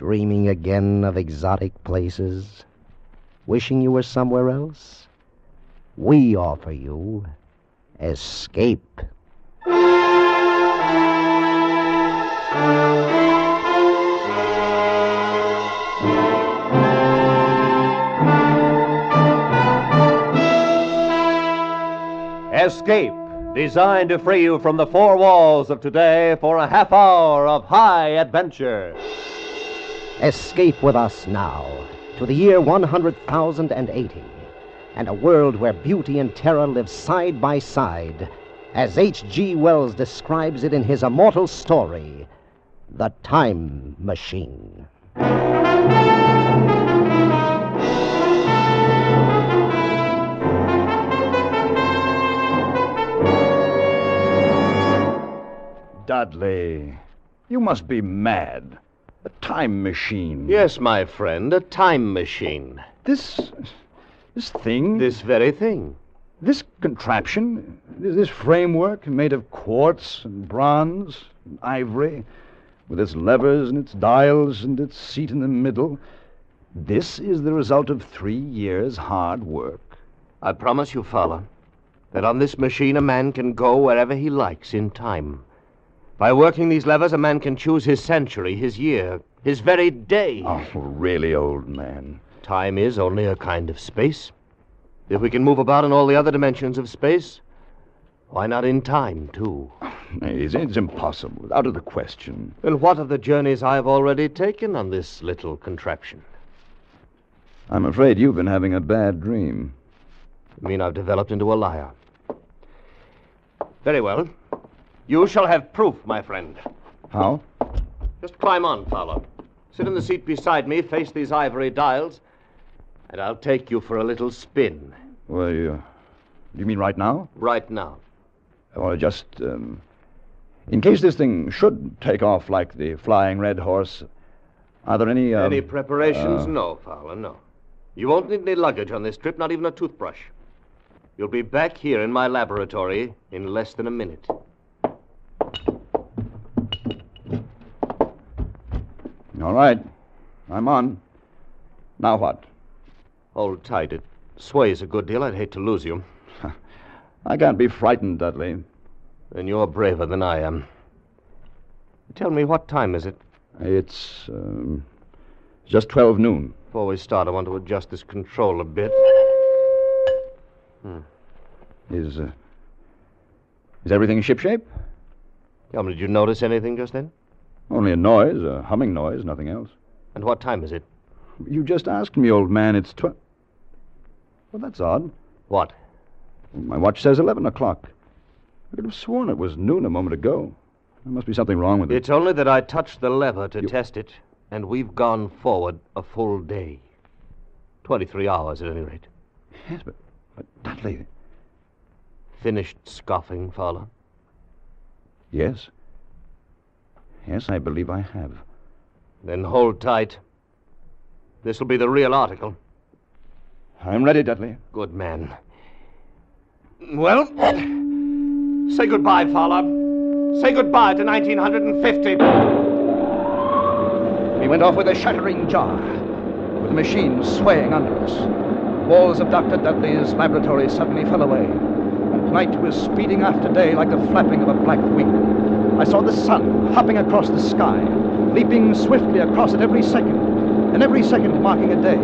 Dreaming again of exotic places? Wishing you were somewhere else? We offer you escape. Escape, designed to free you from the four walls of today for a half hour of high adventure. Escape with us now to the year 100,080 and a world where beauty and terror live side by side, as H.G. Wells describes it in his immortal story, The Time Machine. Dudley, you must be mad. A time machine. Yes, my friend, a time machine. This. this thing? This very thing. This contraption? This framework made of quartz and bronze and ivory, with its levers and its dials and its seat in the middle. This is the result of three years' hard work. I promise you, Fowler, that on this machine a man can go wherever he likes in time. By working these levers, a man can choose his century, his year, his very day. Oh, really, old man. Time is only a kind of space. If we can move about in all the other dimensions of space, why not in time, too? It's, it's impossible. Out of the question. And what of the journeys I have already taken on this little contraption? I'm afraid you've been having a bad dream. You mean I've developed into a liar? Very well. You shall have proof, my friend. How? Just climb on, Fowler. Sit in the seat beside me, face these ivory dials, and I'll take you for a little spin. Well, you, you mean right now? Right now. Or just, um, in case this thing should take off like the flying red horse, are there any. Um, Any preparations? uh, no, Fowler, no. You won't need any luggage on this trip, not even a toothbrush. You'll be back here in my laboratory in less than a minute. All right. I'm on. Now what? Hold tight. It sways a good deal. I'd hate to lose you. I can't be frightened, Dudley. Then you're braver than I am. Tell me, what time is it? It's um, just 12 noon. Before we start, I want to adjust this control a bit. Is, uh, is everything shipshape? Tell me, did you notice anything just then? Only a noise, a humming noise, nothing else. And what time is it? You just asked me, old man. It's twelve. Well, that's odd. What? My watch says 11 o'clock. I could have sworn it was noon a moment ago. There must be something wrong with it. It's only that I touched the lever to You- test it, and we've gone forward a full day. 23 hours, at any rate. Yes, but, but Dudley. Finished scoffing, Fowler? Yes. Yes, I believe I have. Then hold tight. This'll be the real article. I'm ready, Dudley. Good man. Well, say goodbye, Fowler. Say goodbye to 1950. We went off with a shattering jar, with the machine swaying under us. The walls of Dr. Dudley's laboratory suddenly fell away, night was speeding after day like the flapping of a black wing. I saw the sun hopping across the sky, leaping swiftly across it every second. and every second marking a day.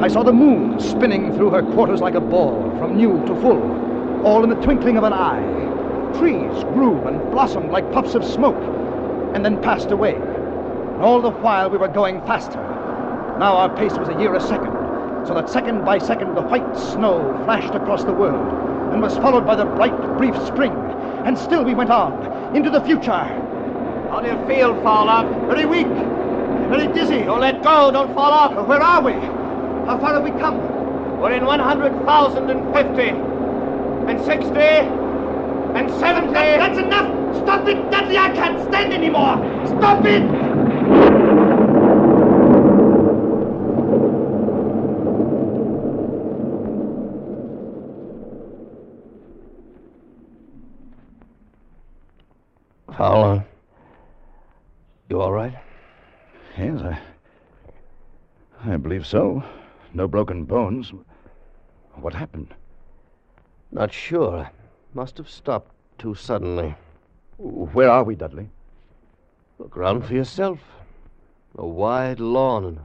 I saw the moon spinning through her quarters like a ball, from new to full, all in the twinkling of an eye. Trees grew and blossomed like puffs of smoke, and then passed away. And all the while we were going faster. Now our pace was a year a second, so that second by second the white snow flashed across the world, and was followed by the bright, brief spring. And still we went on, into the future. How do you feel, Fowler? Very weak, very dizzy. Don't let go. Don't fall off. Where are we? How far have we come? We're in 100,050 and 60 and 70. That's enough! Stop it, Dudley! I can't stand anymore! Stop it! Fowler, you all right? Yes, I. I believe so. No broken bones. What happened? Not sure. Must have stopped too suddenly. Where are we, Dudley? Look around for yourself. A wide lawn and a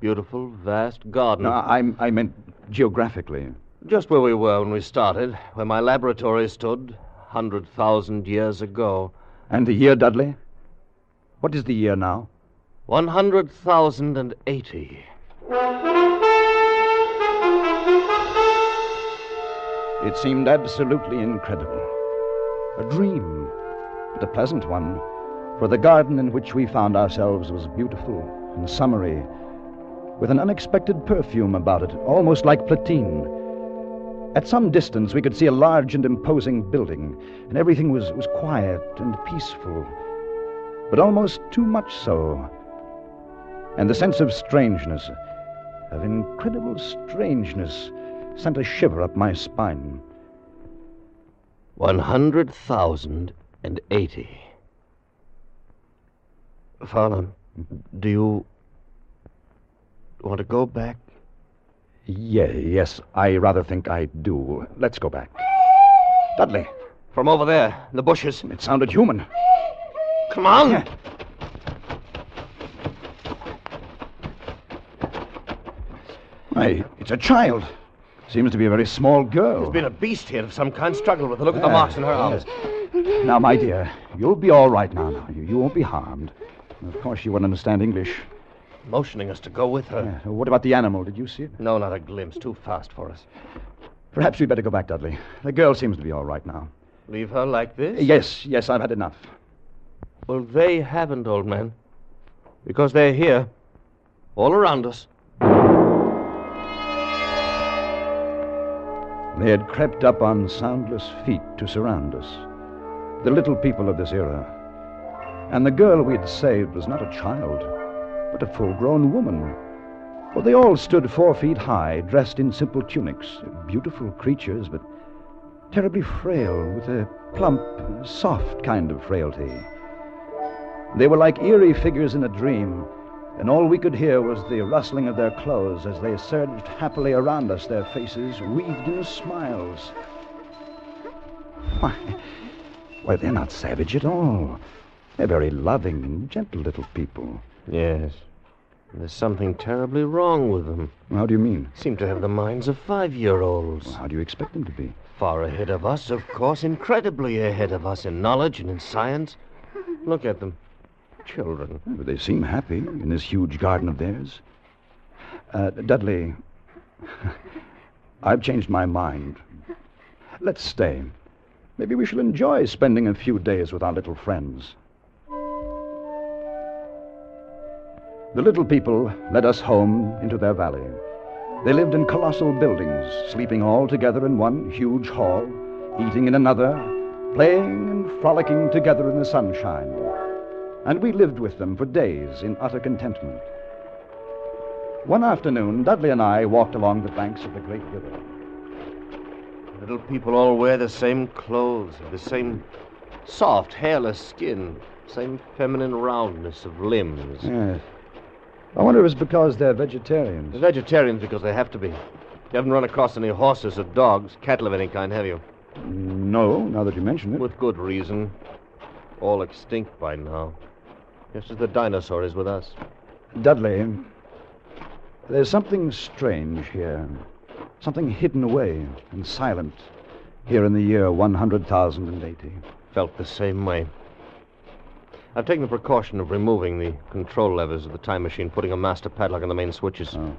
beautiful, vast garden. No, I, I meant geographically. Just where we were when we started, where my laboratory stood, 100,000 years ago. And the year, Dudley? What is the year now? 100,080. It seemed absolutely incredible. A dream, but a pleasant one, for the garden in which we found ourselves was beautiful and summery, with an unexpected perfume about it, almost like platine. At some distance, we could see a large and imposing building, and everything was, was quiet and peaceful, but almost too much so. And the sense of strangeness, of incredible strangeness, sent a shiver up my spine. 100,080. Fowler, do you want to go back? Yeah, yes, I rather think I do. Let's go back. Dudley, From over there, in the bushes. it sounded human. Come on! Why, it's a child. Seems to be a very small girl. There's been a beast here of some kind struggled with her. Look at the marks in her arms. Now, my dear, you'll be all right now. now. You, you won't be harmed. Of course, you won't understand English. Motioning us to go with her. Yeah, What about the animal? Did you see it? No, not a glimpse. Too fast for us. Perhaps we'd better go back, Dudley. The girl seems to be all right now. Leave her like this? Yes, yes, I've had enough. Well, they haven't, old man. Because they're here. All around us. They had crept up on soundless feet to surround us. The little people of this era. And the girl we had saved was not a child, but a full grown woman. For they all stood four feet high, dressed in simple tunics. Beautiful creatures, but terribly frail, with a plump, soft kind of frailty. They were like eerie figures in a dream, and all we could hear was the rustling of their clothes as they surged happily around us, their faces wreathed in smiles. Why, why, they're not savage at all. They're very loving and gentle little people. Yes. There's something terribly wrong with them. How do you mean? Seem to have the minds of five year olds. How do you expect them to be? Far ahead of us, of course, incredibly ahead of us in knowledge and in science. Look at them. Children. They seem happy in this huge garden of theirs. Uh, Dudley, I've changed my mind. Let's stay. Maybe we shall enjoy spending a few days with our little friends. The little people led us home into their valley. They lived in colossal buildings, sleeping all together in one huge hall, eating in another, playing and frolicking together in the sunshine. And we lived with them for days in utter contentment. One afternoon, Dudley and I walked along the banks of the great river. Little people all wear the same clothes, the same soft, hairless skin, same feminine roundness of limbs. Yes. I wonder if it's because they're vegetarians. They're vegetarians. vegetarians because they have to be. You haven't run across any horses or dogs, cattle of any kind, have you? No, now that you mention it. With good reason. All extinct by now. Just as the dinosaur is with us. Dudley, There's something strange here. Something hidden away and silent here in the year 100,080. Felt the same way. I've taken the precaution of removing the control levers of the time machine, putting a master padlock on the main switches. Oh.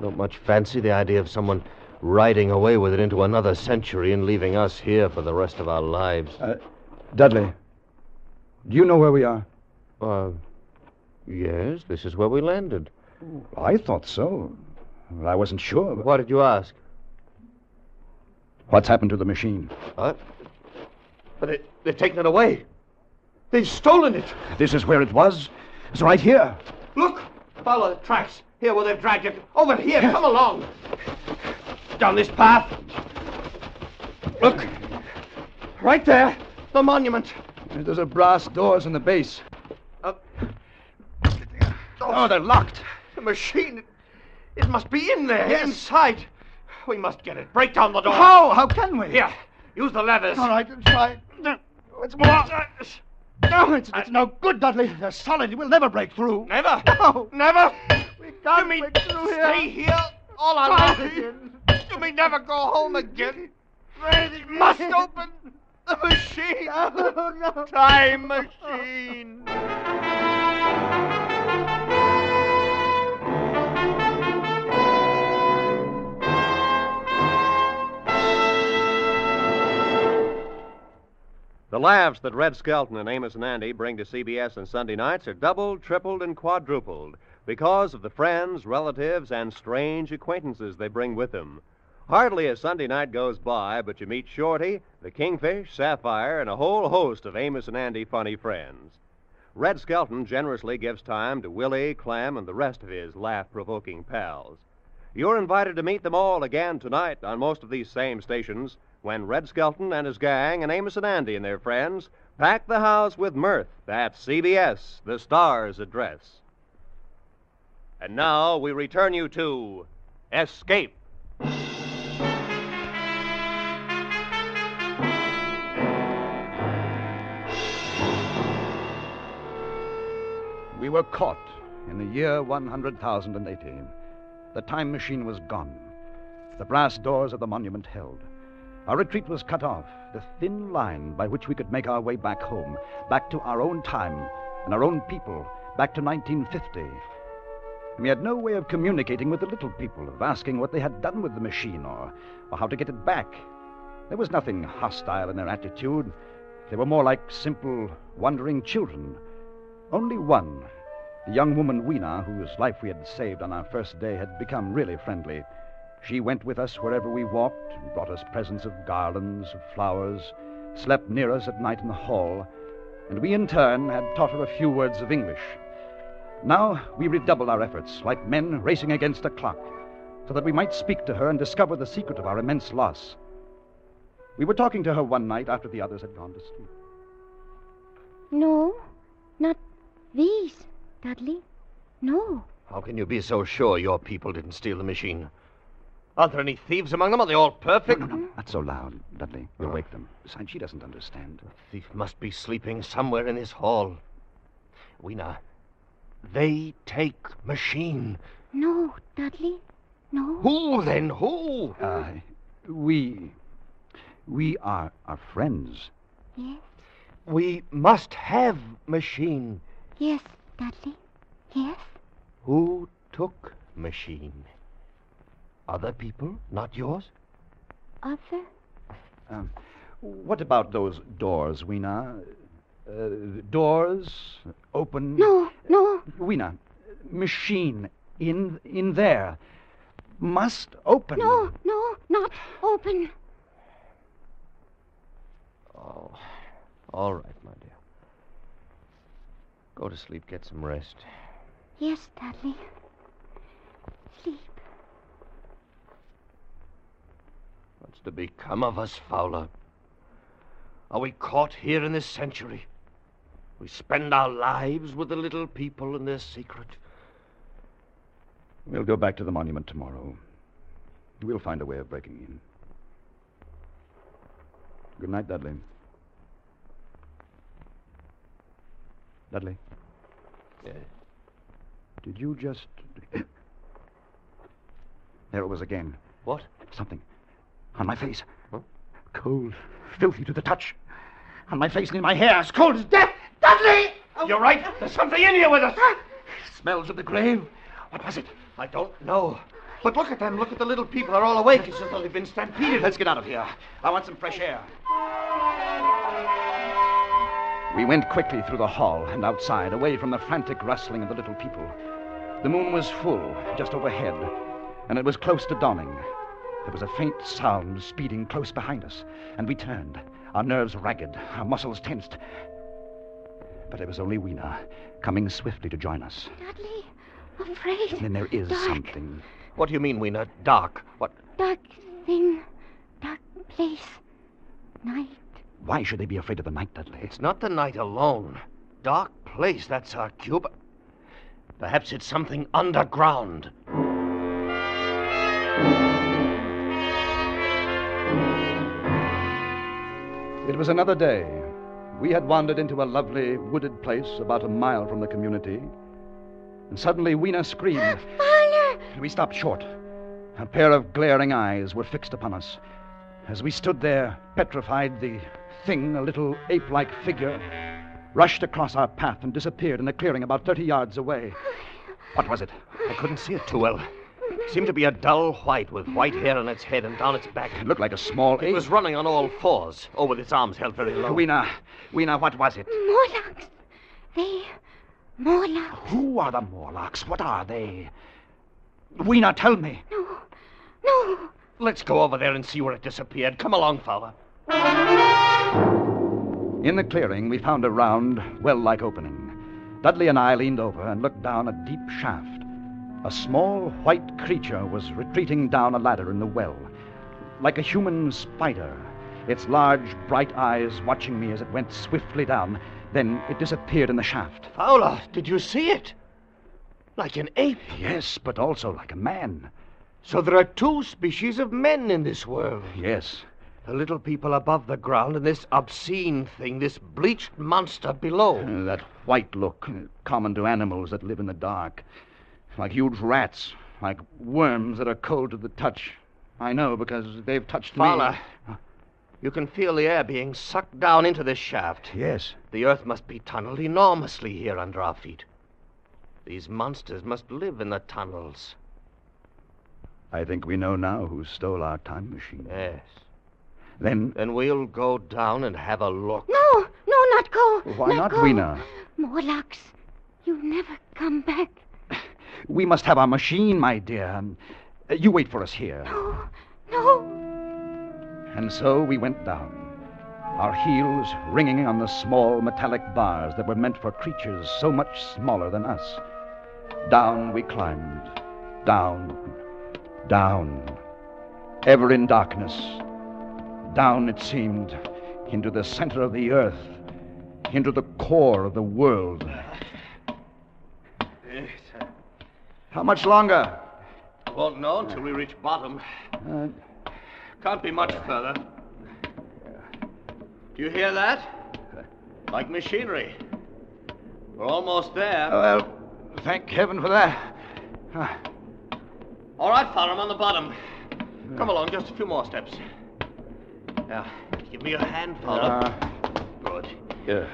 Don't much fancy the idea of someone riding away with it into another century and leaving us here for the rest of our lives. Uh, Dudley, do you know where we are? Uh, yes, this is where we landed. I thought so. I wasn't sure. but- What did you ask? What's happened to the machine? What? But they, they've taken it away. They've stolen it. This is where it was. It's right here. Look! Follow the tracks. Here where they've dragged it. Over here. Come along. Down this path. Look. Right there. The monument. There's a brass doors in the base. Oh, they're locked. the machine. It, must be in there. Inside. We must get it. Break down the door. How? How can we? Here. Use the levers. All right, try. Let's move. No, it's, it's no good, Dudley. They're solid. We'll never break through. Never. No. Never. We can't you mean break through here. stay here all our lives? You mean never go home again? It Must open the machine. No, no. Time machine. The laughs that Red Skelton and Amos and Andy bring to CBS on Sunday nights are doubled, tripled, and quadrupled because of the friends, relatives, and strange acquaintances they bring with them. Hardly a Sunday night goes by but you meet Shorty, the Kingfish, Sapphire, and a whole host of Amos and Andy funny friends. Red Skelton generously gives time to Willie, Clem, and the rest of his laugh provoking pals. You're invited to meet them all again tonight on most of these same stations when Red Skelton and his gang and Amos and Andy and their friends pack the house with mirth at CBS, the star's address. And now we return you to Escape. We were caught in the year 100,018. The time machine was gone. The brass doors of the monument held. Our retreat was cut off, the thin line by which we could make our way back home, back to our own time and our own people, back to 1950. We had no way of communicating with the little people, of asking what they had done with the machine or, or how to get it back. There was nothing hostile in their attitude. They were more like simple, wondering children. Only one, the young woman Weena, whose life we had saved on our first day, had become really friendly. She went with us wherever we walked, and brought us presents of garlands, of flowers, slept near us at night in the hall, and we in turn had taught her a few words of English. Now we redoubled our efforts, like men racing against a clock, so that we might speak to her and discover the secret of our immense loss. We were talking to her one night after the others had gone to sleep. No, not these, Dudley. No. How can you be so sure your people didn't steal the machine? Aren't there any thieves among them? Are they all perfect? No, no, no, not so loud, Dudley. You'll wake them. Besides, she doesn't understand. The thief must be sleeping somewhere in this hall. Weena, they take machine. No, Dudley. No. Who then? Who? Uh, we. We are, are friends. Yes, We must have machine. yes, Dudley. Yes. Who took machine? Other people, not yours? Arthur? Um, what about those doors, Weena? Uh, doors open. No, no. Weena, machine in in there must open. No, no, not open. Oh, all right, my dear. Go to sleep, get some rest. Yes, Dudley. Sleep. What's to become of us, Fowler? Are we caught here in this century? We spend our lives with the little people and their secret. We'll go back to the monument tomorrow. We'll find a way of breaking in. Good night, Dudley. Dudley, Yes. did you just. There it was again. What? Something. On my face. Huh? Cold, filthy to the touch. On my face and in my hair, as cold as death. Dudley! Oh. You're right. There's something in here with us. Smells of the grave. What was it? I don't know. But look at them. Look at the little people. They're all awake. It's as though they've been stampeded. Let's get out of here. I want some fresh air. We went quickly through the hall and outside, away from the frantic rustling of the little people. The moon was full, just overhead, and it was close to dawning. There was a faint sound speeding close behind us, and we turned, our nerves ragged, our muscles tensed. But it was only Weena, coming swiftly to join us. Dudley, afraid. Then there is Dark. something. What do you mean, Weena? Dark. What? Dark thing. Dark place. Night. Why should they be afraid of the night, Dudley? It's not the night alone. Dark place, that's our cue. But perhaps it's something underground. It was another day. We had wandered into a lovely wooded place about a mile from the community. And suddenly Weena screamed. Father! We stopped short. A pair of glaring eyes were fixed upon us. As we stood there, petrified, the thing, a little ape like figure, rushed across our path and disappeared in a clearing about 30 yards away. Oh, what was it? I couldn't see it too well. It seemed to be a dull white with white hair on its head and down its back. It looked like a small ape. It was running on all fours, or with its arms held very low. Weena, Weena, what was it? Morlocks. They. Morlocks. Who are the Morlocks? What are they? Weena, tell me. No. No. Let's go over there and see where it disappeared. Come along, fella. In the clearing, we found a round, well like opening. Dudley and I leaned over and looked down a deep shaft. A small white creature was retreating down a ladder in the well, like a human spider, its large, bright eyes watching me as it went swiftly down. Then it disappeared in the shaft. Fowler, did you see it? Like an ape. Yes, but also like a man. So there are two species of men in this world. Yes. The little people above the ground and this obscene thing, this bleached monster below. That white look, common to animals that live in the dark. Like huge rats, like worms that are cold to the touch. I know because they've touched Fowler, me. you can feel the air being sucked down into this shaft. Yes. The earth must be tunneled enormously here under our feet. These monsters must live in the tunnels. I think we know now who stole our time machine. Yes. Then Then we'll go down and have a look. No. No, not go. why not, go. Weena? Morlocks. You never come back. We must have our machine, my dear. You wait for us here. No. No. And so we went down, our heels ringing on the small metallic bars that were meant for creatures so much smaller than us. Down we climbed, down, down, ever in darkness. Down it seemed, into the center of the earth, into the core of the world. How much longer? I Won't know until we reach bottom. Uh, Can't be much further. Do you hear that? Like machinery. We're almost there. well, thank heaven for that. All right, fella, I'm on the bottom. Come along, just a few more steps. Now, give me your hand, Father. uh, Good, yeah.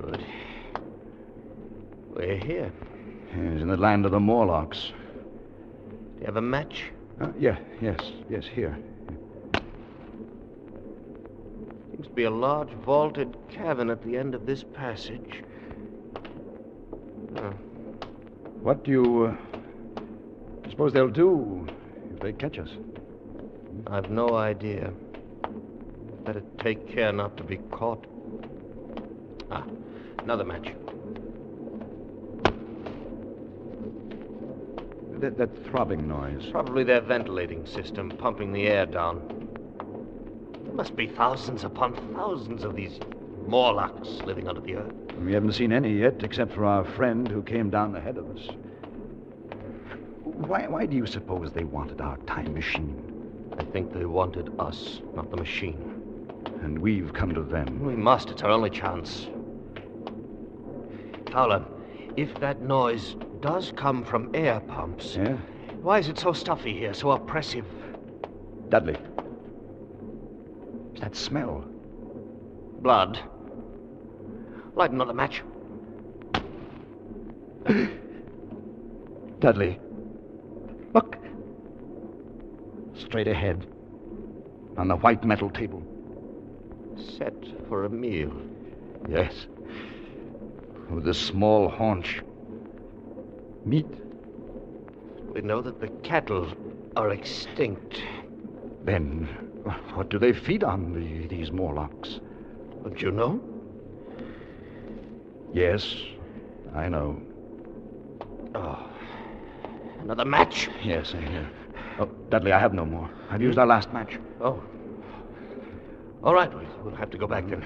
good. We're here. Yes, in the land of the Morlocks. Do you have a match? Uh, yeah, yes, yes, here. Seems to be a large vaulted cavern at the end of this passage. Oh, What do you uh, suppose they'll do if they catch us? I've no idea. Better take care not to be caught. Ah, another match. That, that throbbing noise. Probably their ventilating system pumping the air down. There must be thousands upon thousands of these Morlocks living under the earth. We haven't seen any yet, except for our friend who came down ahead of us. Why, why do you suppose they wanted our time machine? I think they wanted us, not the machine. And we've come to them. We must. It's our only chance. Fowler, if that noise does come from air pumps, Yeah? Why is it so stuffy here, so oppressive? Dudley. It's that smell. Blood. Light another match. Dudley. Look. Straight ahead. On the white metal table. Set for a meal. Yes. With a small haunch. Meat. We know that the cattle are extinct. Then, what do they feed on, the, these Morlocks? Don't you know? Yes, I know. Oh. Another match? Yes, I hear. Oh, Dudley, I have no more. I've used our last match. Oh. All right, we- we'll have to go back then.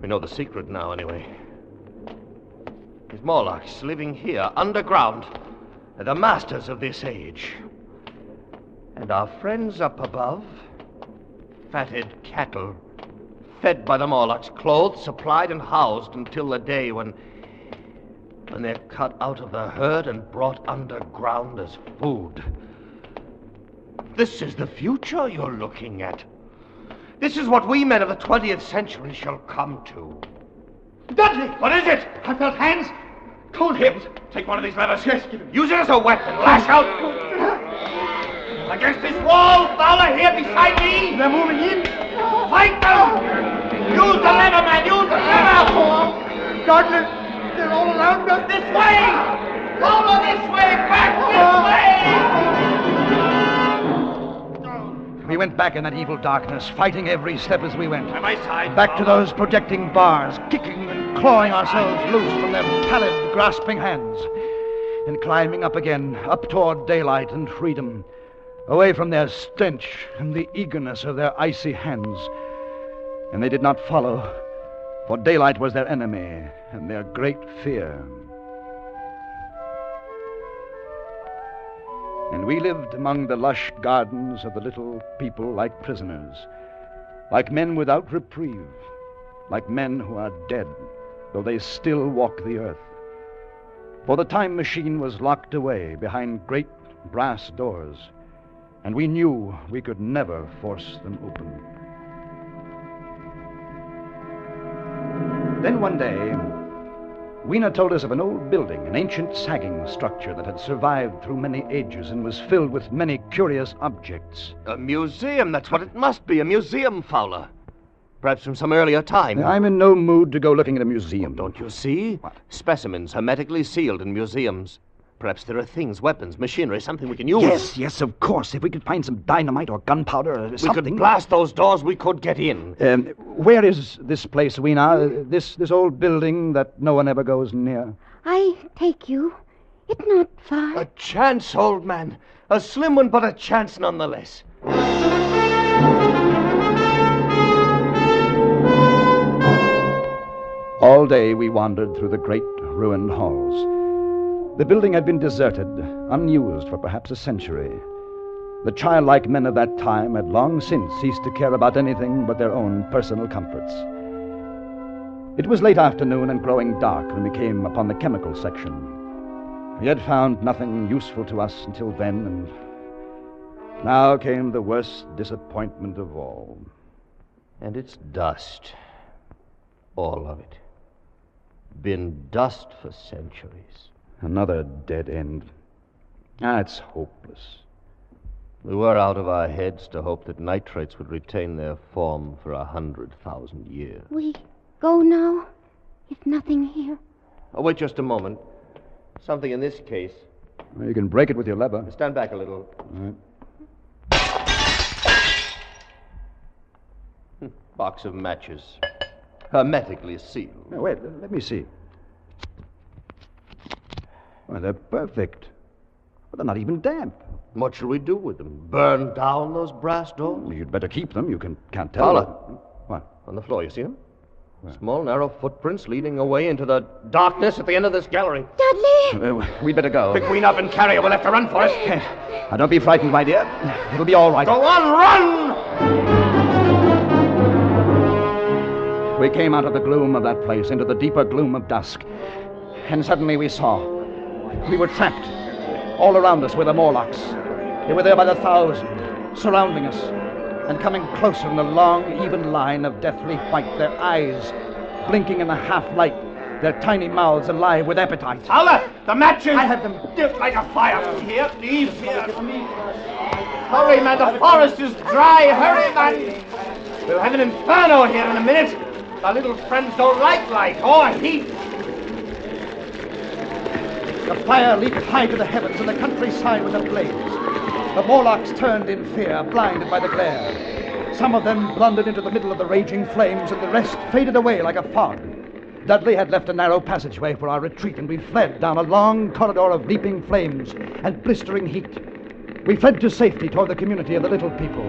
We know the secret now, anyway. These Morlocks living here, underground, the masters of this age. And our friends up above, fatted cattle, fed by the Morlocks, clothed, supplied, and housed until the day when. when they're cut out of the herd and brought underground as food. This is the future you're looking at. This is what we men of the 20th century shall come to. Dudley! What is it? I felt hands. Cold hips. Take one of these levers. Yes, give it. Use it as a weapon. Lash out. Against this wall, Fowler, here beside me. They're moving in. Fight them! Use the lever, man. Use the lever. Gardner, they're all around us. This way! Fowler, this way! Back this oh. way! We went back in that evil darkness, fighting every step as we went. By my side. Back to those projecting bars, kicking and clawing ourselves loose from their pallid, grasping hands. And climbing up again, up toward daylight and freedom, away from their stench and the eagerness of their icy hands. And they did not follow, for daylight was their enemy and their great fear. And we lived among the lush gardens of the little people like prisoners, like men without reprieve, like men who are dead, though they still walk the earth. For the time machine was locked away behind great brass doors, and we knew we could never force them open. Then one day, Weena told us of an old building, an ancient sagging structure that had survived through many ages and was filled with many curious objects. A museum, that's what it must be. A museum, Fowler. Perhaps from some earlier time. I'm in no mood to go looking at a museum. Don't you see? What? Specimens hermetically sealed in museums. Perhaps there are things, weapons, machinery, something we can use. Yes, yes, of course. If we could find some dynamite or gunpowder or We something. could blast those doors, we could get in. Um, where is this place, Weena? This this old building that no one ever goes near. I take you. It's not far. A chance, old man. A slim one, but a chance nonetheless. All day we wandered through the great ruined halls. The building had been deserted, unused for perhaps a century. The childlike men of that time had long since ceased to care about anything but their own personal comforts. It was late afternoon and growing dark when we came upon the chemical section. We had found nothing useful to us until then, and now came the worst disappointment of all. And it's dust. All of it. Been dust for centuries. Another dead end. Ah, it's hopeless. We were out of our heads to hope that nitrates would retain their form for a hundred thousand years. We go now? If nothing here? Oh, wait just a moment. Something in this case. Well, you can break it with your lever. Stand back a little. right. Box of matches. Hermetically sealed. Now, wait, let me see. Well, they're perfect. But they're not even damp. What shall we do with them? Burn down those brass doors? You'd better keep them. You can, can't tell. Fowler. What? On the floor, you see them? Small, narrow footprints leading away into the darkness at the end of this gallery. Dudley! Uh, we'd better go. Pick Weena up and carry her. We'll have to run for it. Now, don't be frightened, my dear. It'll be all right. Go on, run! We came out of the gloom of that place into the deeper gloom of dusk. And suddenly we saw. We were trapped. All around us were the Morlocks. They were there by the thousand, surrounding us, and coming closer in a long, even line of deathly white, their eyes blinking in the half light, their tiny mouths alive with appetite. Fowler, the matches! I have them. dipped like a fire. Here, leave here. Hurry, man, the forest is dry. Hurry, man. We'll have an inferno here in a minute. Our little friends don't like light or heat. The fire leaped high to the heavens, and the countryside was ablaze. The Morlocks turned in fear, blinded by the glare. Some of them blundered into the middle of the raging flames, and the rest faded away like a fog. Dudley had left a narrow passageway for our retreat, and we fled down a long corridor of leaping flames and blistering heat. We fled to safety toward the community of the little people.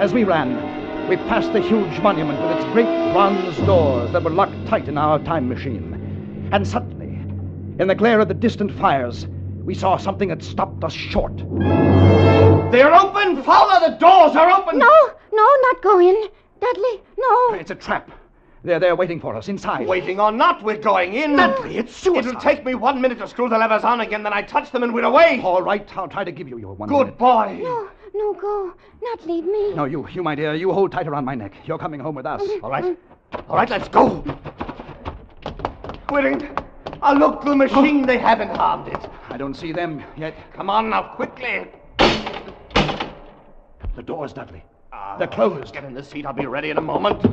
As we ran, we passed the huge monument with its great bronze doors that were locked tight in our time machine. And suddenly, in the glare of the distant fires, we saw something that stopped us short. They're open, Fowler. The doors are open. No, no, not go in. Dudley, no. It's a trap. They're there waiting for us inside. Waiting or not, we're going in. Dudley, it's suicide. It'll take me one minute to screw the levers on again, then I touch them and we're away. All right, I'll try to give you your one Good minute. boy. No, no, go. Not leave me. No, you, you, my dear, you hold tight around my neck. You're coming home with us. Mm-hmm. All right. All right, let's go. Whittington, ah, look, the machine, they haven't harmed it. I don't see them yet. Come on now, quickly. The doors, Dudley. They're closed. Get in the seat. I'll be ready in a moment.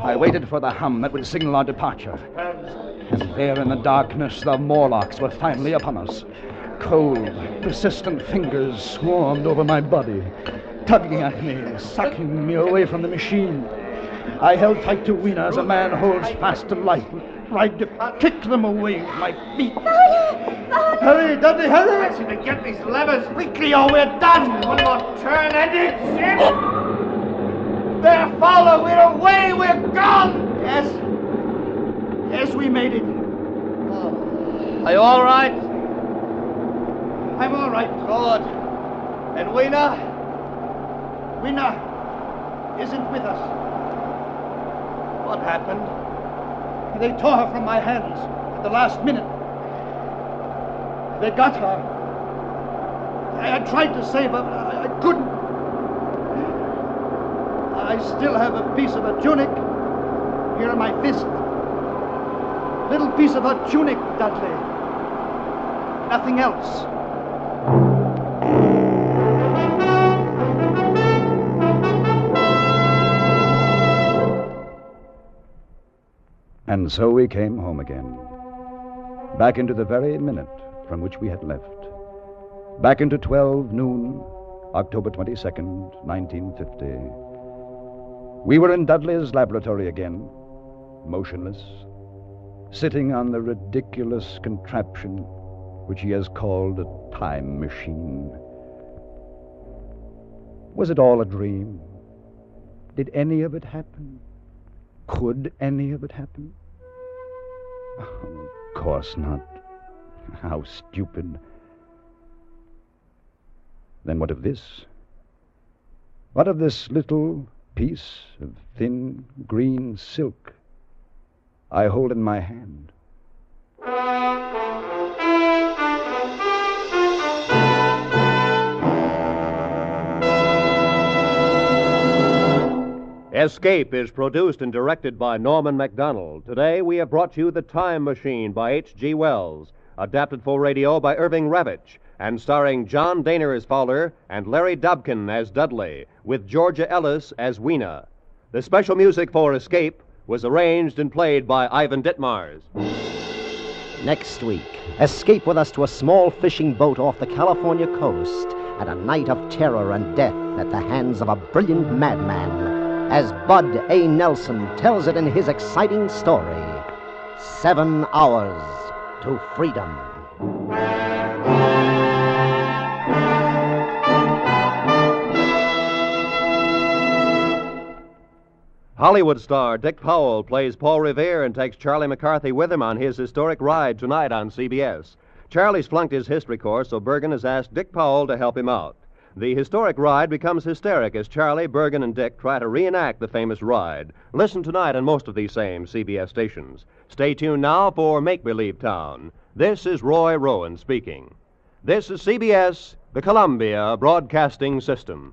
I waited for the hum that would signal our departure. And there in the darkness, the Morlocks were finally upon us. Cold, persistent fingers swarmed over my body, tugging at me, sucking me away from the machine. I held tight to Weena as a man holds fast to life, tried to kick them away with my feet. Hurry, Dudley, hurry! I to get these levers quickly or we're done. One more turn and it's in. There, Fowler, we're away, we're gone. Yes. Yes, we made it. Are you all right? I'm all right. Good. And Weena? Weena isn't with us. What happened? They tore her from my hands at the last minute. They got her. I, I tried to save her, but I, I couldn't. I still have a piece of her tunic here in my fist. Little piece of her tunic, Dudley. Nothing else. And so we came home again. Back into the very minute from which we had left. Back into 12 noon, October 22nd, 1950. We were in Dudley's laboratory again, motionless, sitting on the ridiculous contraption which he has called a time machine. Was it all a dream? Did any of it happen? Could any of it happen? Of course not. How stupid. Then what of this? What of this little piece of thin green silk I hold in my hand? Escape is produced and directed by Norman Macdonnell. Today we have brought you The Time Machine by H.G. Wells, adapted for radio by Irving Ravetch, and starring John Dehner as Fowler and Larry Dobkin as Dudley, with Georgia Ellis as Weena. The special music for Escape was arranged and played by Ivan Ditmars. Next week, escape with us to a small fishing boat off the California coast and a night of terror and death at the hands of a brilliant madman as Bud A. Nelson tells it in his exciting story Seven Hours to Freedom. Hollywood star Dick Powell plays Paul Revere and takes Charlie McCarthy with him on his historic ride tonight on CBS. Charlie's flunked his history course, so Bergen has asked Dick Powell to help him out. The historic ride becomes hysteric as Charlie, Bergen, and Dick try to reenact the famous ride. Listen tonight on most of these same CBS stations. Stay tuned now for Make Believe Town. This is Roy Rowan speaking. This is CBS, the Columbia Broadcasting System.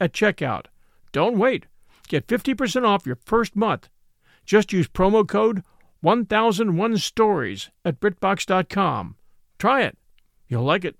at checkout. Don't wait. Get 50% off your first month. Just use promo code 1001 Stories at BritBox.com. Try it. You'll like it.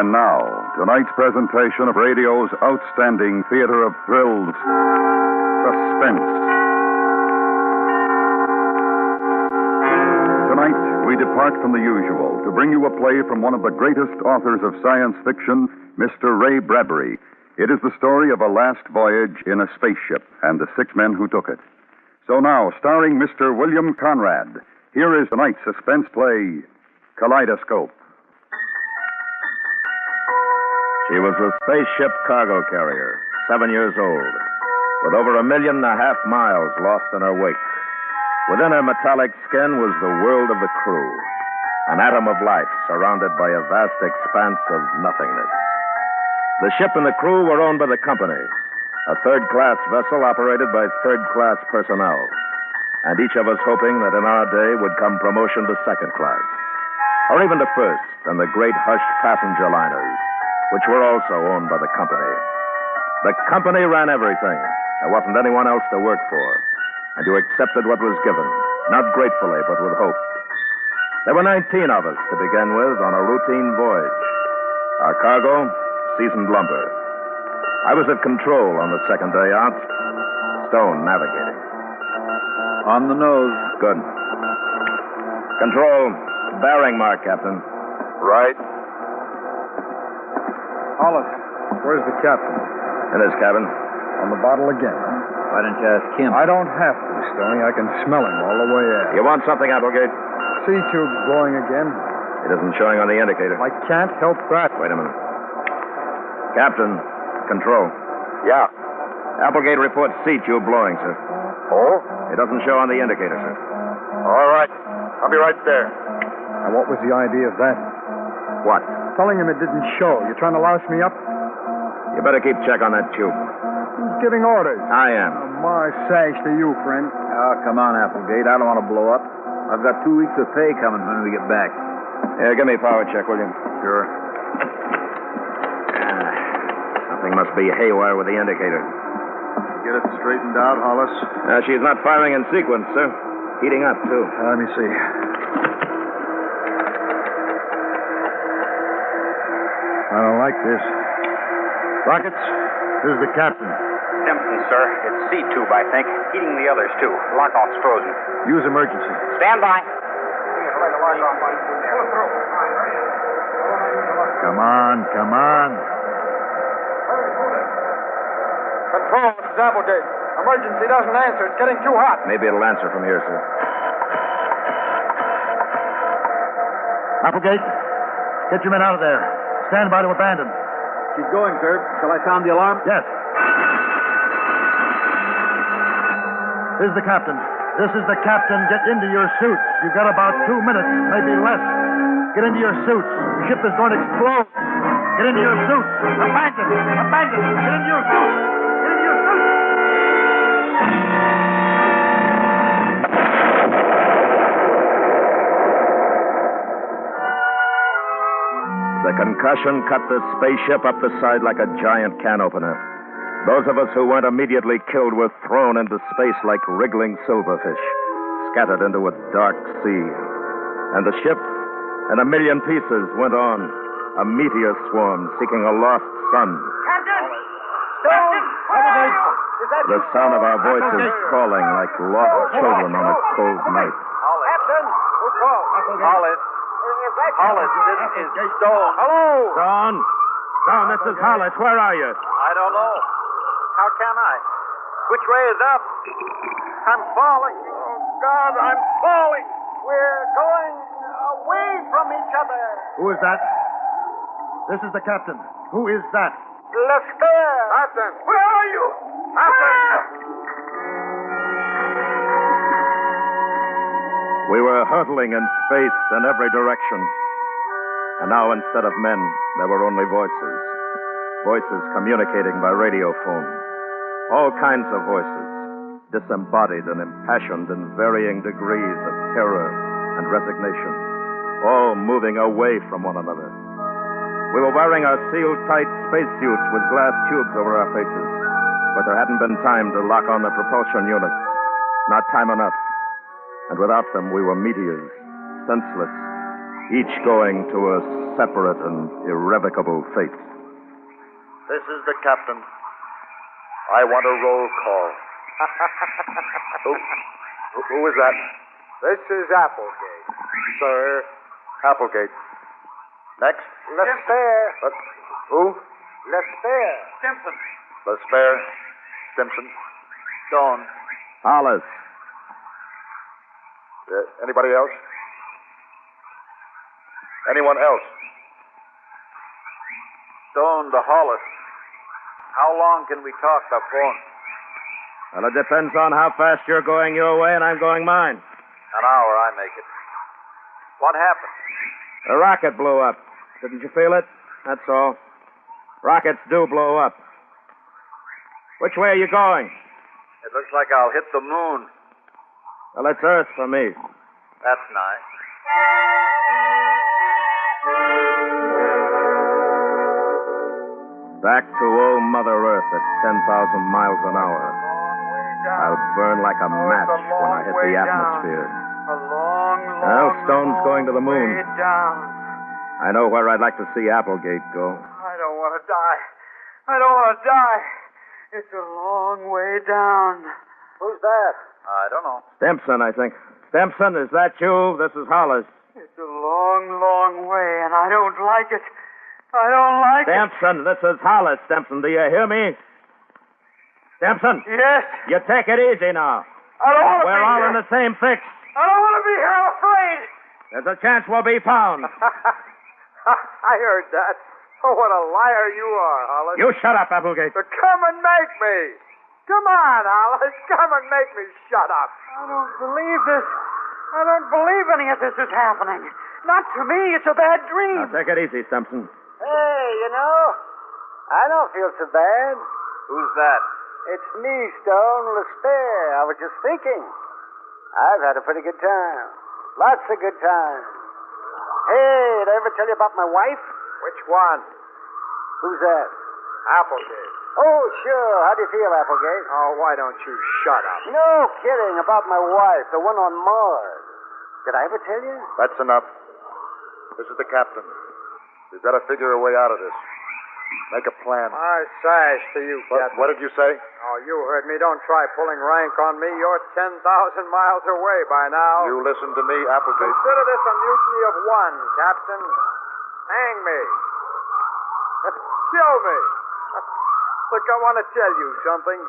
And now, tonight's presentation of radio's outstanding theater of thrills, Suspense. Tonight, we depart from the usual to bring you a play from one of the greatest authors of science fiction, Mr. Ray Bradbury. It is the story of a last voyage in a spaceship and the six men who took it. So now, starring Mr. William Conrad, here is tonight's suspense play, Kaleidoscope. She was a spaceship cargo carrier, seven years old, with over a million and a half miles lost in her wake. Within her metallic skin was the world of the crew, an atom of life surrounded by a vast expanse of nothingness. The ship and the crew were owned by the company, a third class vessel operated by third class personnel, and each of us hoping that in our day would come promotion to second class, or even to first, and the great hushed passenger liners which were also owned by the company. The company ran everything. There wasn't anyone else to work for. And you accepted what was given, not gratefully, but with hope. There were 19 of us to begin with on a routine voyage. Our cargo, seasoned lumber. I was at control on the second day out, Stone navigating. On the nose. Good. Control, bearing mark, Captain. Right. Hollis, where's the captain? In his cabin. On the bottle again. Why didn't you ask him? I don't have to, Stoney. I can smell him all the way out. You want something, Applegate? C tube's blowing again. It isn't showing on the indicator. I can't help that. Wait a minute. Captain, control. Yeah. Applegate reports C tube blowing, sir. Oh? It doesn't show on the indicator, sir. All right. I'll be right there. And what was the idea of that? What? Telling him it didn't show. You're trying to louse me up? You better keep check on that tube. Who's giving orders? I am. Oh, my sash to you, friend. Oh, come on, Applegate. I don't want to blow up. I've got two weeks of pay coming when we get back. Yeah, give me a power check, will you? Sure. Ah, something must be haywire with the indicator. Get it straightened out, Hollis. Uh, she's not firing in sequence, sir. Heating up, too. Uh, let me see. Like this. Rockets, this is the captain. Stimson, sir. It's C tube, I think. Heating the others, too. Lock Lockout's frozen. Use emergency. Stand by. Come on, come on. Control, this is Applegate. Emergency doesn't answer. It's getting too hot. Maybe it'll answer from here, sir. Applegate, get your men out of there. Stand by to abandon. She's going, sir. Shall I sound the alarm? Yes. This is the captain. This is the captain. Get into your suits. You've got about two minutes, maybe less. Get into your suits. The ship is going to explode. Get into your suits. Abandon! Abandon! Get into your suits! The concussion cut the spaceship up the side like a giant can opener. Those of us who weren't immediately killed were thrown into space like wriggling silverfish, scattered into a dark sea. And the ship, in a million pieces, went on, a meteor swarm seeking a lost sun. Captain! Stone! Where are you? Is that The sound of our voices calling like lost children on a cold night. Captain! Who called? Hollis. Is that Hollis, this is Stone. Hello! Dawn? Dawn, this is Hollis. Where are you? I don't know. How can I? Which way is up? I'm falling. Oh, God, I'm falling. We're going away from each other. Who is that? This is the captain. Who is that? Lester! Captain! Where are you? Captain! We were hurtling in space in every direction. And now, instead of men, there were only voices. Voices communicating by radiophone. All kinds of voices, disembodied and impassioned in varying degrees of terror and resignation, all moving away from one another. We were wearing our sealed tight spacesuits with glass tubes over our faces, but there hadn't been time to lock on the propulsion units. Not time enough. And without them, we were meteors, senseless, each going to a separate and irrevocable fate. This is the captain. I want a roll call. who, who, who is that? This is Applegate. Sir. Applegate. Next. Lester. What? Who? Lester. Stimson. Lespere. Stimson. Stone. Hollis. Uh, anybody else? Anyone else? Stone to Hollis. How long can we talk by phone? Well, it depends on how fast you're going your way and I'm going mine. An hour, I make it. What happened? The rocket blew up. Didn't you feel it? That's all. Rockets do blow up. Which way are you going? It looks like I'll hit the moon. Well, it's Earth for me. That's nice. Back to old Mother Earth at 10,000 miles an hour. I'll burn like a match when I hit the atmosphere. A long, long, Well, Stone's going to the moon. down. I know where I'd like to see Applegate go. I don't want to die. I don't want to die. It's a long way down. Who's that? I don't know. Stimson, I think. Stimson, is that you? This is Hollis. It's a long, long way, and I don't like it. I don't like it. Stimson, this is Hollis. Stimson, do you hear me? Stimson, Yes. you take it easy now. I don't want to We're be all here. in the same fix. I don't want to be here. I'm afraid. There's a chance we'll be found. I heard that. Oh, what a liar you are, Hollis. You shut up, Applegate. So come and make me. Come on, Hollis. Come and make me shut up. I don't believe this. I don't believe any of this is happening. Not to me. It's a bad dream. Now, take it easy, Stimson. Hey, you know, I don't feel so bad. Who's that? It's me, Stone Lester. I was just thinking. I've had a pretty good time. Lots of good times. Hey, did I ever tell you about my wife? Which one? Who's that? Applegate. Oh, sure. How do you feel, Applegate? Oh, why don't you shut up? No kidding about my wife, the one on Mars. Did I ever tell you? That's enough. This is the captain. We've got to figure a way out of this. Make a plan. I sash to you, What, Captain. what did you say? Oh, you heard me. Don't try pulling rank on me. You're 10,000 miles away by now. You listen to me, Applegate. Consider this a mutiny of one, Captain. Hang me. Kill me. Look, I want to tell you something.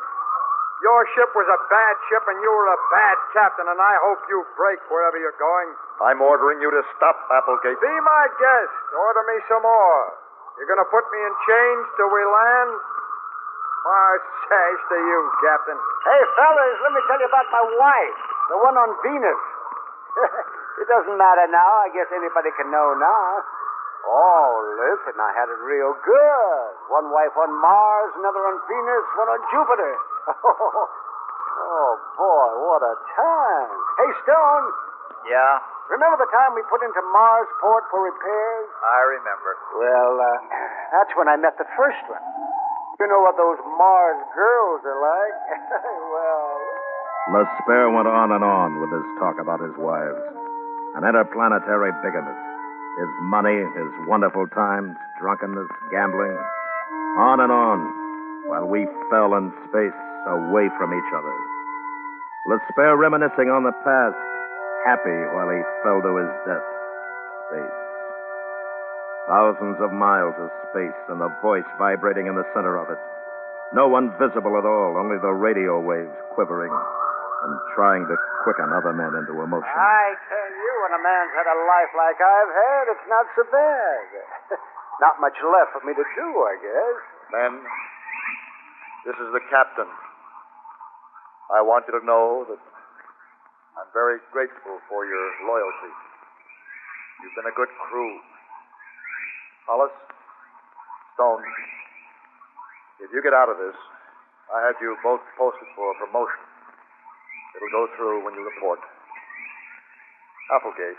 Your ship was a bad ship, and you were a bad captain, and I hope you break wherever you're going. I'm ordering you to stop, Applegate. Be my guest. Order me some more. You're going to put me in chains till we land? My sash to you, Captain. Hey, fellas, let me tell you about my wife, the one on Venus. it doesn't matter now. I guess anybody can know now. Oh, listen, I had it real good. One wife on Mars, another on Venus, one on Jupiter. oh, boy, what a time. Hey, Stone, Yeah, remember the time we put into Marsport for repairs? I remember. Well, uh, that's when I met the first one. You know what those Mars girls are like? well, Le Spare went on and on with his talk about his wives. An interplanetary bigamist. His money, his wonderful times, drunkenness, gambling. On and on, while we fell in space away from each other. Le Spare reminiscing on the past, happy while he fell to his death. Space. Thousands of miles of space and the voice vibrating in the center of it. No one visible at all, only the radio waves quivering and trying to quicken other men into emotion. I tell you, when a man's had a life like I've had, it's not so bad. not much left for me to do, I guess. Men, this is the captain. I want you to know that I'm very grateful for your loyalty. You've been a good crew. Hollis, Stone, if you get out of this, I have you both posted for a promotion. It'll go through when you report. Applegate,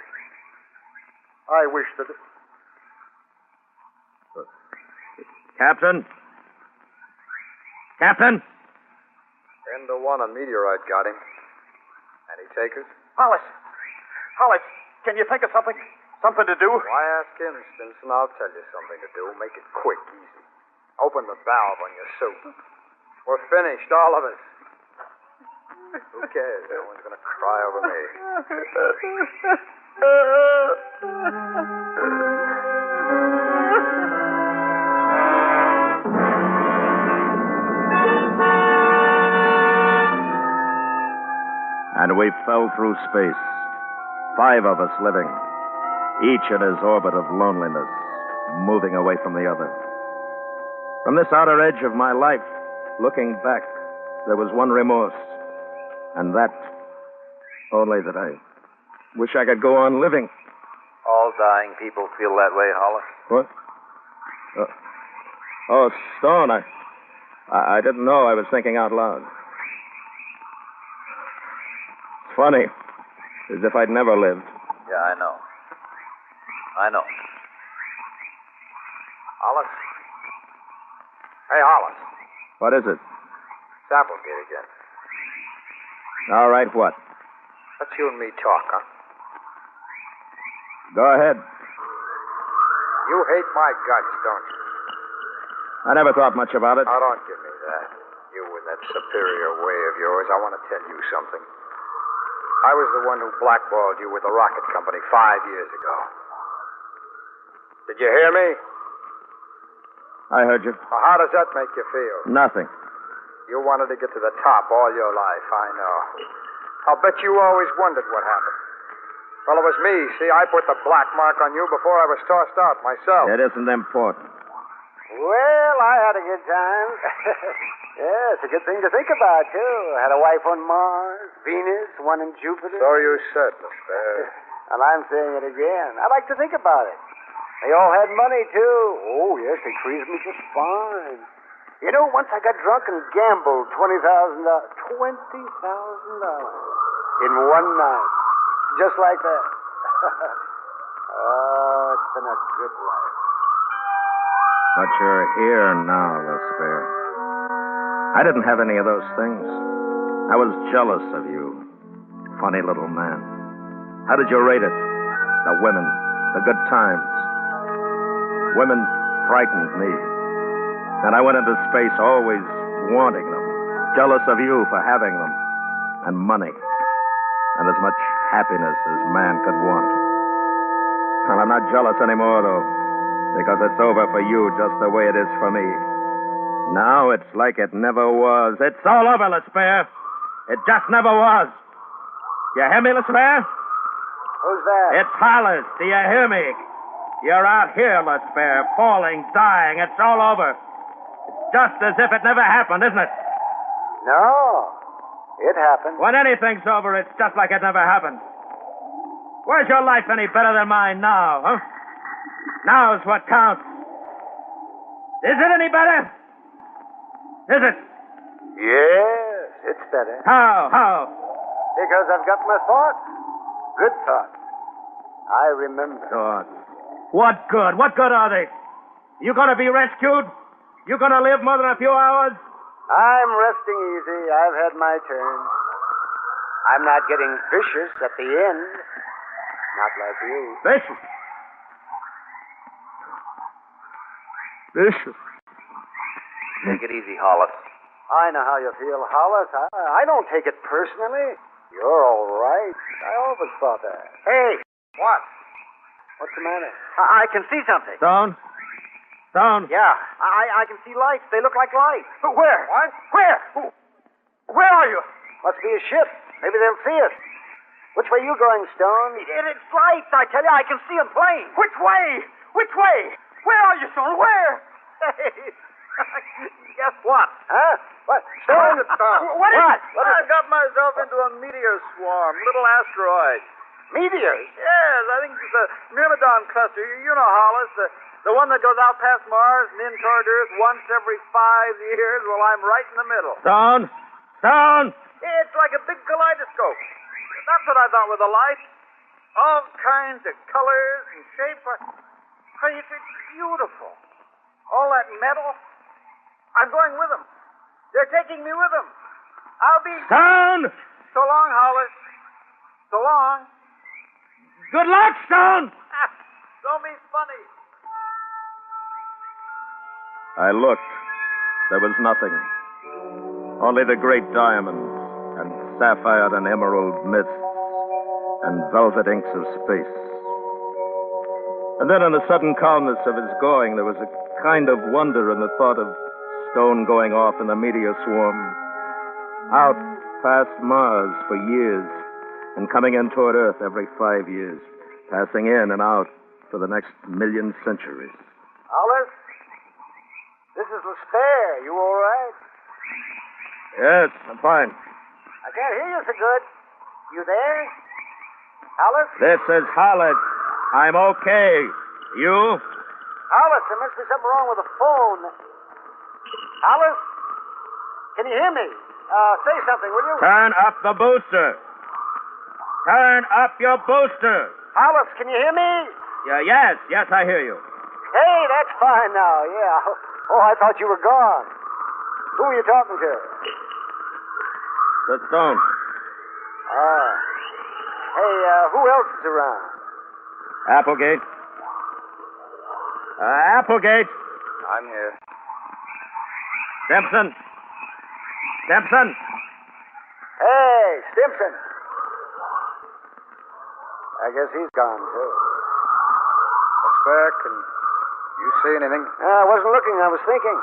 I wish that. Captain? Captain? Ten to one on meteorite got him. Any takers? Hollis! Hollis, can you think of something? Something to do? Why ask him, Stimson? I'll tell you something to do. Make it quick, easy. Open the valve on your suit. We're finished, all of us. Who cares? No one's going to cry over me. And we fell through space. Five of us living, each in his orbit of loneliness, moving away from the other. From this outer edge of my life, looking back, there was one remorse. And that, only that I wish I could go on living. All dying people feel that way, Hollis. What? Uh, oh, Stone, I, I, I didn't know I was thinking out loud. It's funny, as if I'd never lived. Yeah, I know. I know. Hollis? Hey, Hollis. What is it? It's Applegate again. All right, what? Let's you and me talk, huh? Go ahead. You hate my guts, don't you? I never thought much about it. Now, don't give me that. You with that superior way of yours. I want to tell you something. I was the one who blackballed you with the rocket company five years ago. Did you hear me? I heard you. Well, how does that make you feel? Nothing. You wanted to get to the top all your life, I know. I'll bet you always wondered what happened. Well, it was me. See, I put the black mark on you before I was tossed out myself. It isn't important. Well, I had a good time. yeah, it's a good thing to think about, too. I had a wife on Mars, Venus, one in Jupiter. So you said, Mister. And I'm saying it again. I like to think about it. They all had money, too. Oh, yes, they treated me just fine. You know, once I got drunk and gambled $20,000. $20,000 in one night. Just like that. oh, it's been a good life. But you're here now, Lespere. I didn't have any of those things. I was jealous of you. Funny little man. How did you rate it? The women, the good times. Women frightened me. And I went into space always wanting them, jealous of you for having them, and money, and as much happiness as man could want. And I'm not jealous anymore, though, because it's over for you just the way it is for me. Now it's like it never was. It's all over, Lespere. It just never was. You hear me, Lespere? Who's that? It's Hollis. Do you hear me? You're out here, Lespere, falling, dying. It's all over. Just as if it never happened, isn't it? No. It happened. When anything's over, it's just like it never happened. Where's your life any better than mine now, huh? Now's what counts. Is it any better? Is it? Yes, it's better. How? How? Because I've got my thoughts. Good thoughts. I remember. Thoughts. What good? What good are they? You gonna be rescued? You gonna live more than a few hours? I'm resting easy. I've had my turn. I'm not getting vicious at the end. Not like you. Vicious. Vicious. Take it easy, Hollis. I know how you feel, Hollis. I, I don't take it personally. You're all right. I always thought that. Hey, what? What's the matter? I, I can see something. Stone? Stone? Yeah, I, I can see lights. They look like lights. But where? What? Where? Where are you? Must be a ship. Maybe they'll see us. Which way you going, Stone? It, it's lights, I tell you. I can see them plain. Which way? Which way? Where are you, Stone? Where? Hey. Guess what? Huh? What? Stone? Stone. What is What? What I is got myself into a meteor swarm, little asteroid. Meteors? Yes, I think it's a Myrmidon cluster. You, you know, Hollis, the, the one that goes out past Mars and in toward Earth once every five years. Well, I'm right in the middle. Stone? Stone? It's like a big kaleidoscope. That's what I thought with the light. All kinds of colors and shapes. It's, it's beautiful. All that metal. I'm going with them. They're taking me with them. I'll be. Stone! So long, Hollis. So long. Good luck, Stone! Don't be funny. I looked. There was nothing. Only the great diamonds and sapphire and emerald mists and velvet inks of space. And then, in the sudden calmness of his going, there was a kind of wonder in the thought of Stone going off in the meteor swarm, out past Mars for years, and coming in toward Earth every five years, passing in and out for the next million centuries. Hollis? This is Lespere. You all right? Yes, I'm fine. I can't hear you so good. You there? Hollis? This is Hollis. I'm okay. You? Hollis, there must be something wrong with the phone. Hollis? Can you hear me? Uh, say something, will you? Turn up the booster. Turn up your booster. Hollis, can you hear me? Yeah, yes, yes, I hear you. Hey, that's fine now, yeah. Oh, I thought you were gone. Who are you talking to? The stone. Ah. Hey, uh, who else is around? Applegate. Uh, Applegate. I'm here. Simpson. Simpson. Hey, Stimson. I guess he's gone, too. Lespere, can you see anything? I wasn't looking, I was thinking.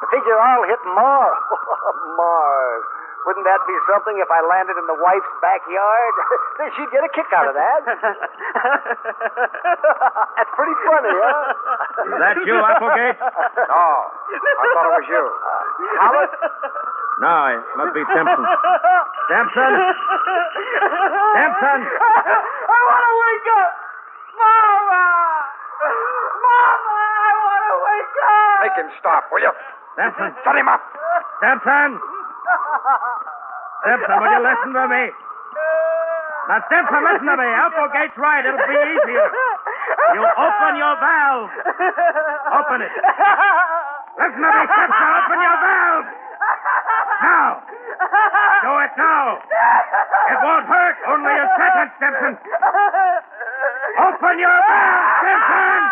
I figure I'll hit Mars. Mars. Wouldn't that be something if I landed in the wife's backyard? She'd get a kick out of that. That's pretty funny, huh? Is that you, Applegate? No. I thought it was you. Howard? No, it must be Simpson. Simpson? Simpson? I want to wake up! Mama! Mama, I want to wake up! Make him stop, will you? Simpson? Shut him up. Simpson? Simpson, will you listen to me? Now, Simpson, listen to me. Applegate's right. It'll be easier. You open your valve. Open it. Listen to me, Simpson. Open your valve. Now. Do it now. It won't hurt. Only a second, Simpson. Open your valve, Simpson.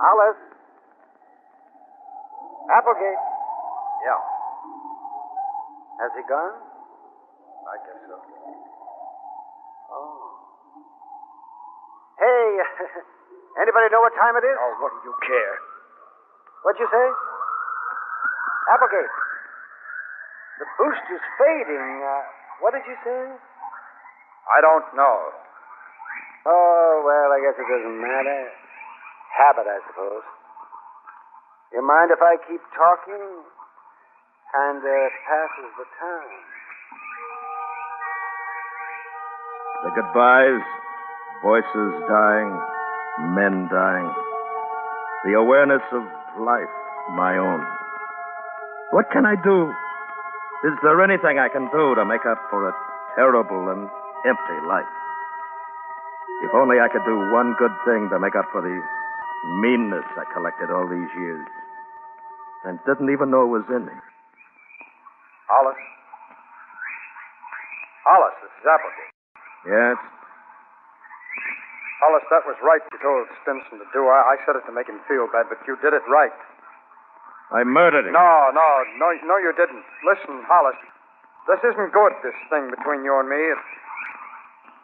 Alice. Applegate. Yeah, Has he gone? I guess so. Oh. Hey, anybody know what time it is? Oh, what do you care? What'd you say? Applegate. The boost is fading. Uh, what did you say? I don't know. Oh, well, I guess it doesn't matter. Habit, I suppose. You mind if I keep talking? Kinda passes the time. The goodbyes, voices dying, men dying. The awareness of life, my own. What can I do? Is there anything I can do to make up for a terrible and empty life? If only I could do one good thing to make up for the meanness I collected all these years and didn't even know it was in me. Hollis? Hollis, this is Applegate. Yes? Hollis, that was right you told Stimson to do. I, I said it to make him feel bad, but you did it right. I murdered him. No, no, no, no, you didn't. Listen, Hollis, this isn't good, this thing between you and me. It's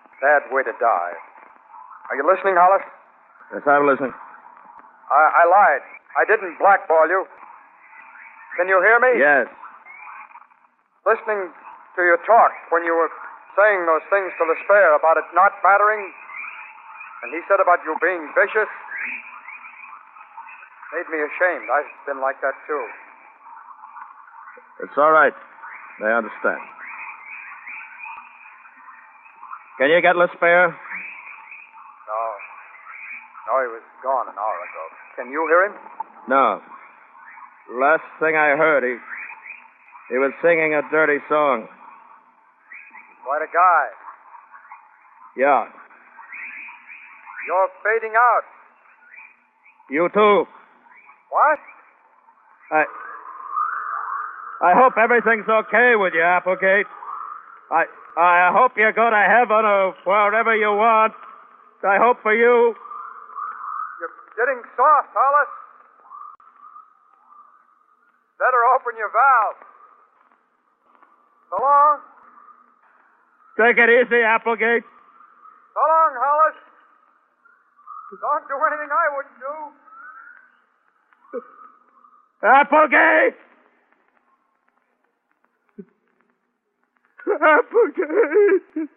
a bad way to die. Are you listening, Hollis? Yes, I'm listening. I, I lied. I didn't blackball you. Can you hear me? Yes. Listening to your talk when you were saying those things to the spare about it not mattering, and he said about you being vicious, made me ashamed. I've been like that too. It's all right. I understand. Can you get Lespere? No. No, he was gone an hour ago. Can you hear him? No. Last thing I heard, he he was singing a dirty song. Quite a guy. Yeah. You're fading out. You too. What? I I hope everything's okay with you, Applegate. I I hope you go to heaven or wherever you want. I hope for you. You're getting soft, Hollis. Better open your valve. So long. Take it easy, Applegate. So long, Hollis. Don't do anything I wouldn't do. Applegate! Applegate!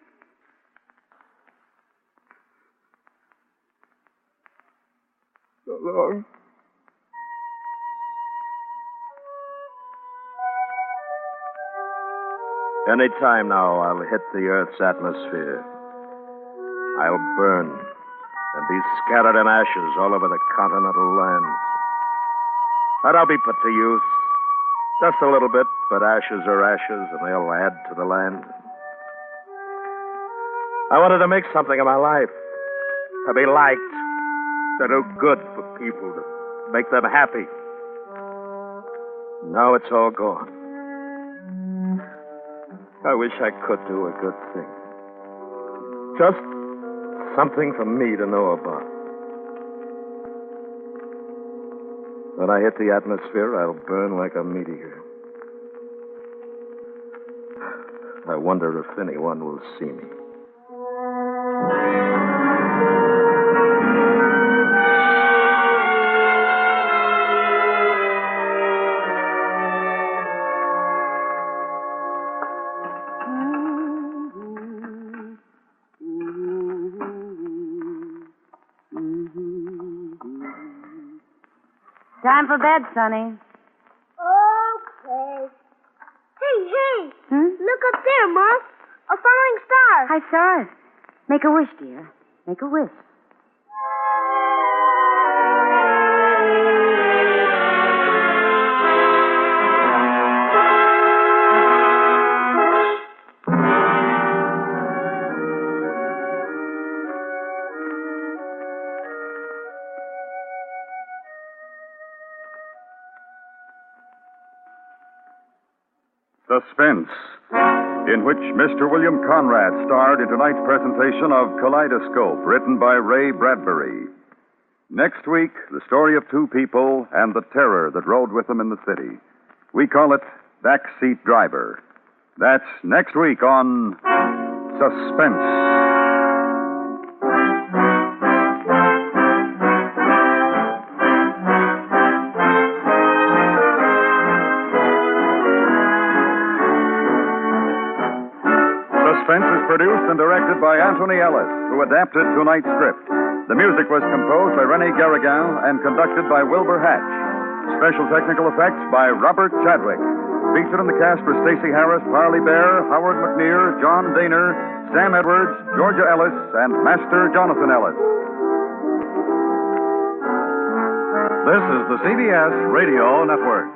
So long. Any time now, I'll hit the Earth's atmosphere. I'll burn and be scattered in ashes all over the continental lands. But I'll be put to use. Just a little bit, but ashes are ashes, and they'll add to the land. I wanted to make something of my life. To be liked. To do good for people. To make them happy. Now it's all gone. I wish I could do a good thing. Just something for me to know about. When I hit the atmosphere, I'll burn like a meteor. I wonder if anyone will see me. For bed, Sonny. Okay. Hey, hey! Hmm? Look up there, Mom. A falling star. I saw it. Make a wish, dear. Make a wish. Suspense. in which Mr. William Conrad starred in tonight's presentation of Kaleidoscope, written by Ray Bradbury. Next week, the story of two people and the terror that rode with them in the city. We call it Backseat Driver. That's next week on Suspense. Produced and directed by Antony Ellis, who adapted tonight's script. The music was composed by Rene Garriguenc and conducted by Wilbur Hatch. Special technical effects by Robert Chadwick. Featured in the cast were Stacy Harris, Parley Baer, Howard McNear, John Dehner, Sam Edwards, Georgia Ellis, and Master Jonathan Ellis. This is the CBS Radio Network.